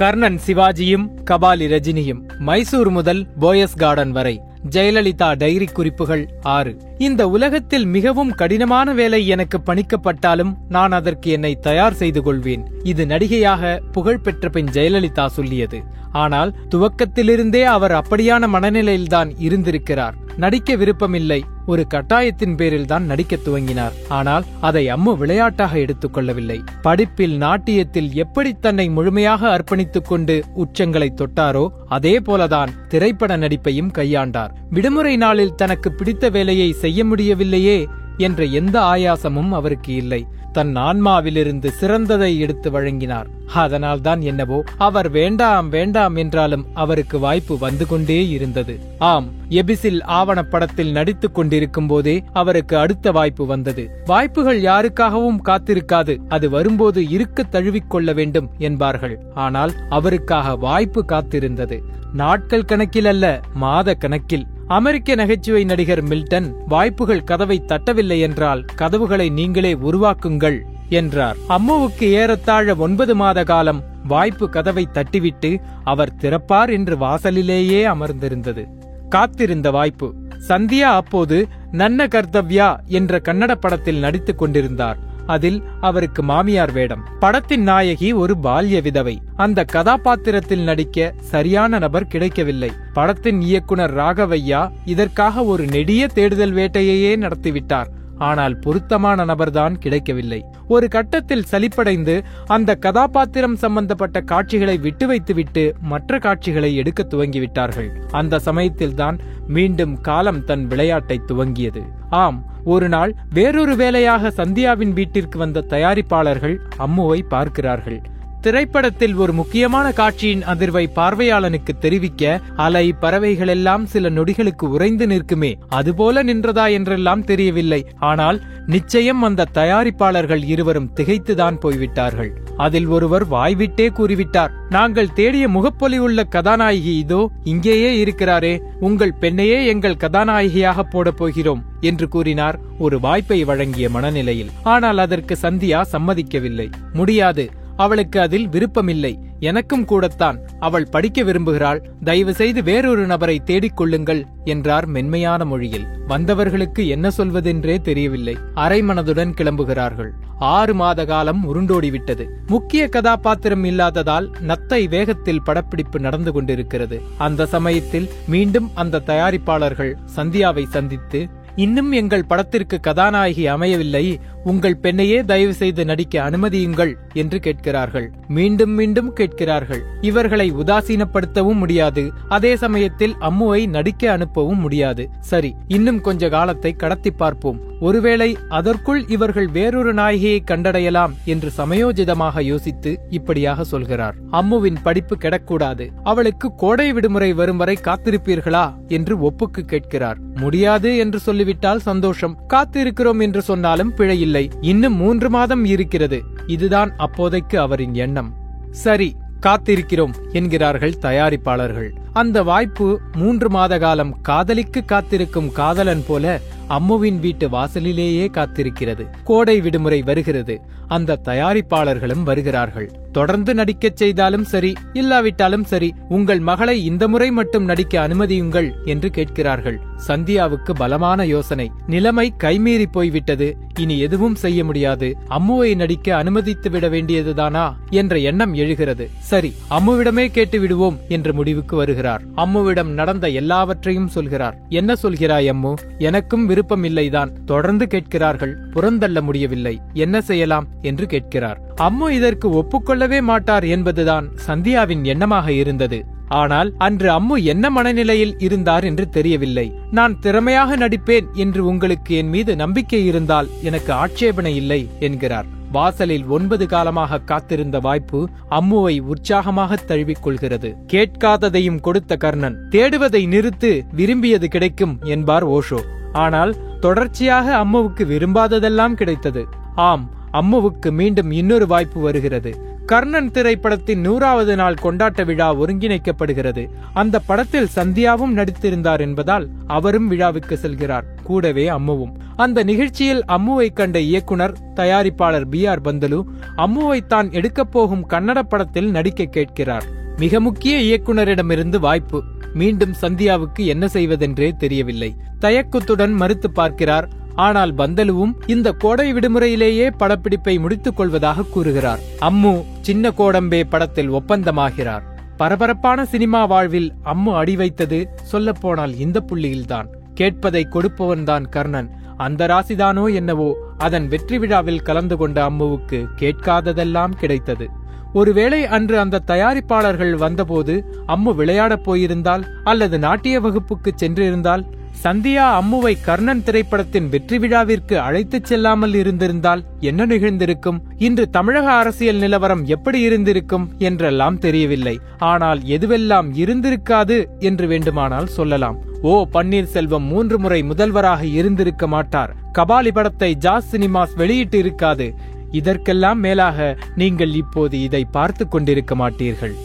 கர்ணன் சிவாஜியும் கபாலி ரஜினியும் மைசூர் முதல் போயஸ் கார்டன் வரை. ஜெயலலிதா டைரி குறிப்புகள் ஆறு. இந்த உலகத்தில் மிகவும் கடினமான வேலை எனக்கு பணிக்கப்பட்டாலும் நான் அதற்கு என்னை தயார் செய்து கொள்வேன். இது நடிகையாக புகழ்பெற்ற பெண் ஜெயலலிதா சொல்லியது. ஆனால் துவக்கத்திலிருந்தே அவர் அப்படியான மனநிலையில்தான் இருந்திருக்கிறார். நடிக்க விருப்பமில்லை. ஒரு கட்டாயத்தின் பேரில் தான் நடிக்க துவங்கினார். ஆனால் அதை அம்மு விளையாட்டாக எடுத்துக்கொள்ளவில்லை படிப்பில் நாட்டியத்தில் எப்படி தன்னை முழுமையாக அர்ப்பணித்துக் கொண்டு உச்சங்களை தொட்டாரோ அதே போலதான் திரைப்பட நடிப்பையும் கையாண்டார். விடுமுறை நாளில் தனக்கு பிடித்த வேலையை செய்ய முடியவில்லையே என்ற எந்த ஆயாசமும் அவருக்கு இல்லை. தன் ஆன்மாவிலிருந்து சிறந்ததை எடுத்து வழங்கினார். அதனால்தான் என்னவோ அவர் வேண்டாம் வேண்டாம் என்றாலும் அவருக்கு வாய்ப்பு வந்து கொண்டே இருந்தது. ஆம் எபிசில் ஆவணப்படத்தில் நடித்துக் கொண்டிருக்கும் போதே அவருக்கு அடுத்த வாய்ப்பு வந்தது. வாய்ப்புகள் யாருக்காகவும் காத்திருக்காது அது வரும்போது இருக்க தழுவிக்கொள்ள வேண்டும் என்பார்கள். ஆனால் அவருக்காக வாய்ப்பு காத்திருந்தது. நாட்கள் கணக்கில் அல்ல மாத கணக்கில். அமெரிக்க நகைச்சுவை நடிகர் மில்டன் வாய்ப்புகள் கதவை தட்டவில்லை என்றால் கதவுகளை நீங்களே உருவாக்குங்கள் என்றார். அம்முவுக்கு ஏறத்தாழ ஒன்பது மாத காலம் வாய்ப்பு கதவை தட்டிவிட்டு அவர் திறப்பார் என்று வாசலிலேயே அமர்ந்திருந்தது. காத்திருந்த வாய்ப்பு. சந்தியா அப்போது நன்ன கர்த்தவ்யா என்ற கன்னட படத்தில் நடித்துக் கொண்டிருந்தார். அதில் அவருக்கு மாமியார் வேடம். படத்தின் நாயகி ஒரு பால்ய விதவை. அந்த கதாபாத்திரத்தில் நடிக்க சரியான நபர் கிடைக்கவில்லை. படத்தின் இயக்குனர் ராகவையா இதற்காக ஒரு நெடிய தேடுதல் வேட்டையையே நடத்திவிட்டார். ஆனால் பொருத்தமான நபர்தான் கிடைக்கவில்லை. ஒரு கட்டத்தில் சலிப்படைந்து அந்த கதாபாத்திரம் சம்பந்தப்பட்ட காட்சிகளை விட்டு வைத்துவிட்டு மற்ற காட்சிகளை எடுக்க துவங்கிவிட்டார்கள். அந்த சமயத்தில்தான் மீண்டும் காலம் தன் விளையாட்டை துவங்கியது. ஆம் ஒரு நாள் வேறொரு வேலையாக சந்தியாவின் வீட்டிற்கு வந்த தயாரிப்பாளர்கள் அம்முவை பார்க்கிறார்கள். திரைப்படத்தில் ஒரு முக்கியமான காட்சியின் அதிர்வை பார்வையாளனுக்கு தெரிவிக்க அலை பறவைகள் எல்லாம் சில நொடிகளுக்கு உறைந்து நிற்குமே அதுபோல நின்றதா என்றெல்லாம் தெரியவில்லை. ஆனால் நிச்சயம் அந்த தயாரிப்பாளர்கள் இருவரும் திகைத்துதான் போய்விட்டார்கள். அதில் ஒருவர் வாய்விட்டே கூறிவிட்டார் நாங்கள் தேடிய முகப்பொலி உள்ள கதாநாயகி இதோ இங்கேயே இருக்கிறாரே உங்கள் பெண்ணையே எங்கள் கதாநாயகியாக போடப் போகிறோம் என்று கூறினார் ஒரு வாய்ப்பை வழங்கிய மனநிலையில். ஆனால் அதற்கு சந்தியா சம்மதிக்கவில்லை. முடியாது அவளுக்கு அதில் விருப்பமில்லை. எனக்கும் கூடத்தான். அவள் படிக்க விரும்புகிறாள். தயவு செய்து வேறொரு நபரை தேடிக் கொள்ளுங்கள் என்றார் மென்மையான மொழியில். வந்தவர்களுக்கு என்ன சொல்வதென்றே தெரியவில்லை. அரைமனதுடன் கிளம்புகிறார்கள். ஆறு மாத காலம் உருண்டோடிவிட்டது. முக்கிய கதாபாத்திரம் இல்லாததால் நத்தை வேகத்தில் படப்பிடிப்பு நடந்து கொண்டிருக்கிறது. அந்த சமயத்தில் மீண்டும் அந்த தயாரிப்பாளர்கள் சந்தியாவை சந்தித்து இன்னும் எங்கள் படத்திற்கு கதாநாயகி அமையவில்லை. உங்கள் பெண்ணையே தயவு செய்து நடிக்க அனுமதியுங்கள் என்று கேட்கிறார்கள். மீண்டும் மீண்டும் கேட்கிறார்கள். இவர்களை உதாசீனப்படுத்தவும் முடியாது. அதே சமயத்தில் அம்முவை நடிக்க அனுப்பவும் முடியாது. சரி இன்னும் கொஞ்ச காலத்தை கடத்தி பார்ப்போம். ஒருவேளை அதற்குள் இவர்கள் வேறொரு நாயகியை கண்டடையலாம் என்று சமயோஜிதமாக யோசித்து இப்படியாக சொல்கிறார். அம்முவின் படிப்பு கெடக்கூடாது. அவளுக்கு கோடை விடுமுறை வரும் வரை காத்திருப்பீர்களா என்று ஒப்புக்கு கேட்கிறார். முடியாது என்று சொல்லிவிட்டால் சந்தோஷம். காத்திருக்கிறோம் என்று சொன்னாலும் பிழையில் இல்லை இன்னும் மூன்று மாதம் இருக்கிறது. இதுதான் அப்போதைக்கு அவரின் எண்ணம். சரி காத்திருக்கிறோம் என்கிறார்கள் தயாரிப்பாளர்கள். அந்த வாய்ப்பு மூன்று மாத காலம் காதலிக்கு காத்திருக்கும் காதலன் போல அம்முவின் வீட்டு வாசலிலேயே காத்திருக்கிறது. கோடை விடுமுறை வருகிறது. அந்த தயாரிப்பாளர்களும் வருகிறார்கள். தொடர்ந்து நடிக்கச் செய்தாலும் சரி இல்லாவிட்டாலும் சரி உங்கள் மகளை இந்த முறை மட்டும் நடிக்க அனுமதியுங்கள் என்று கேட்கிறார்கள். சந்தியாவுக்கு பலமான யோசனை. நிலைமை கைமீறி போய்விட்டது. இனி எதுவும் செய்ய முடியாது. அம்முவை நடிக்க அனுமதித்து விட வேண்டியதுதானா என்ற எண்ணம் எழுகிறது. சரி அம்முவிடமே கேட்டு விடுவோம் என்று முடிவுக்கு வருகிறார். அம்முவிடம் நடந்த எல்லாவற்றையும் சொல்கிறார். என்ன சொல்கிறாய் அம்மு? எனக்கும் விருப்பம் இல்லைதான். தொடர்ந்து கேட்கிறார்கள். புறந்தள்ள முடியவில்லை. என்ன செய்யலாம்? என்று கேட்கிறார். அம்மு இதற்கு ஒப்புக்கொள்ளவே மாட்டார் என்பதுதான் சந்தியாவின் எண்ணமாக இருந்தது. ஆனால் அன்று அம்மு என்ன மனநிலையில் இருந்தார் என்று தெரியவில்லை. நான் திறமையாக நடிப்பேன் என்று உங்களுக்கு என் மீது நம்பிக்கை இருந்தால் எனக்கு ஆட்சேபனை இல்லை என்கிறார். வாசலில் ஒன்பது காலமாக காத்திருந்த வாய்ப்பு அம்முவை உற்சாகமாக தழுவிக் கொள்கிறது கேட்காததையும் கொடுத்த கர்ணன் தேடுவதை நிறுத்து விரும்பியது கிடைக்கும் என்பார் ஓஷோ. ஆனால் தொடர்ச்சியாக அம்முவுக்கு விரும்பாததெல்லாம் கிடைத்தது. ஆம் அம்முவுக்கு மீண்டும் இன்னொரு வாய்ப்பு வருகிறது. கர்ணன் திரைப்படத்தின் நூறாவது நாள் கொண்டாட்ட விழா ஒருங்கிணைக்கப்படுகிறது. அந்த படத்தில் சந்தியாவும் நடித்திருந்தார் என்பதால் அவரும் விழாவுக்கு செல்கிறார். கூடவே அம்முவும். அந்த நிகழ்ச்சியில் அம்முவை கண்ட இயக்குனர் தயாரிப்பாளர் பி ஆர் பந்தலு அம்முவை தான் எடுக்கப் போகும் கன்னட படத்தில் நடிக்க கேட்கிறார். மிக முக்கிய இயக்குனரிடமிருந்து வாய்ப்பு. மீண்டும் சந்தியாவுக்கு என்ன செய்வதென்றே தெரியவில்லை. தயக்கத்துடன் மறுத்து பார்க்கிறார் ஆனால் பந்தலுவும் இந்த கோடை விடுமுறையிலேயே படப்பிடிப்பை முடித்துக் கொள்வதாக கூறுகிறார். அம்மு சின்ன கோடம்பே படத்தில் ஒப்பந்தமாகிறார். பரபரப்பான சினிமா வாழ்வில் அம்மு அடி வைத்தது சொல்லப்போனால் இந்த புள்ளியில்தான். கேட்பதை கொடுப்பவன்தான் கர்ணன். அந்த ராசிதானோ என்னவோ அதன் வெற்றி விழாவில் கலந்து கொண்ட அம்முவுக்கு கேட்காததெல்லாம் கிடைத்தது. ஒருவேளை அன்று அந்த தயாரிப்பாளர்கள் வந்தபோது அம்மு விளையாடப் போயிருந்தால் அல்லது நாட்டிய வகுப்புக்கு சென்றிருந்தால் சந்தியா அம்முவை கர்ணன் திரைப்படத்தின் வெற்றி விழாவிற்கு அழைத்துச் செல்லாமல் இருந்திருந்தால் என்ன நிகழ்ந்திருக்கும்? இன்று தமிழக அரசியல் நிலவரம் எப்படி இருந்திருக்கும் என்றெல்லாம் தெரியவில்லை. ஆனால் எதுவெல்லாம் இருந்திருக்காது என்று வேண்டுமானால் சொல்லலாம். ஓ பன்னீர்செல்வம் மூன்று முறை முதல்வராக இருந்திருக்க மாட்டார். கபாலி படத்தை ஜாஸ் சினிமாஸ் வெளியிட்டு இருக்காது இதற்கெல்லாம் மேலாக நீங்கள் இப்போது இதை பார்த்து கொண்டிருக்க மாட்டீர்கள்.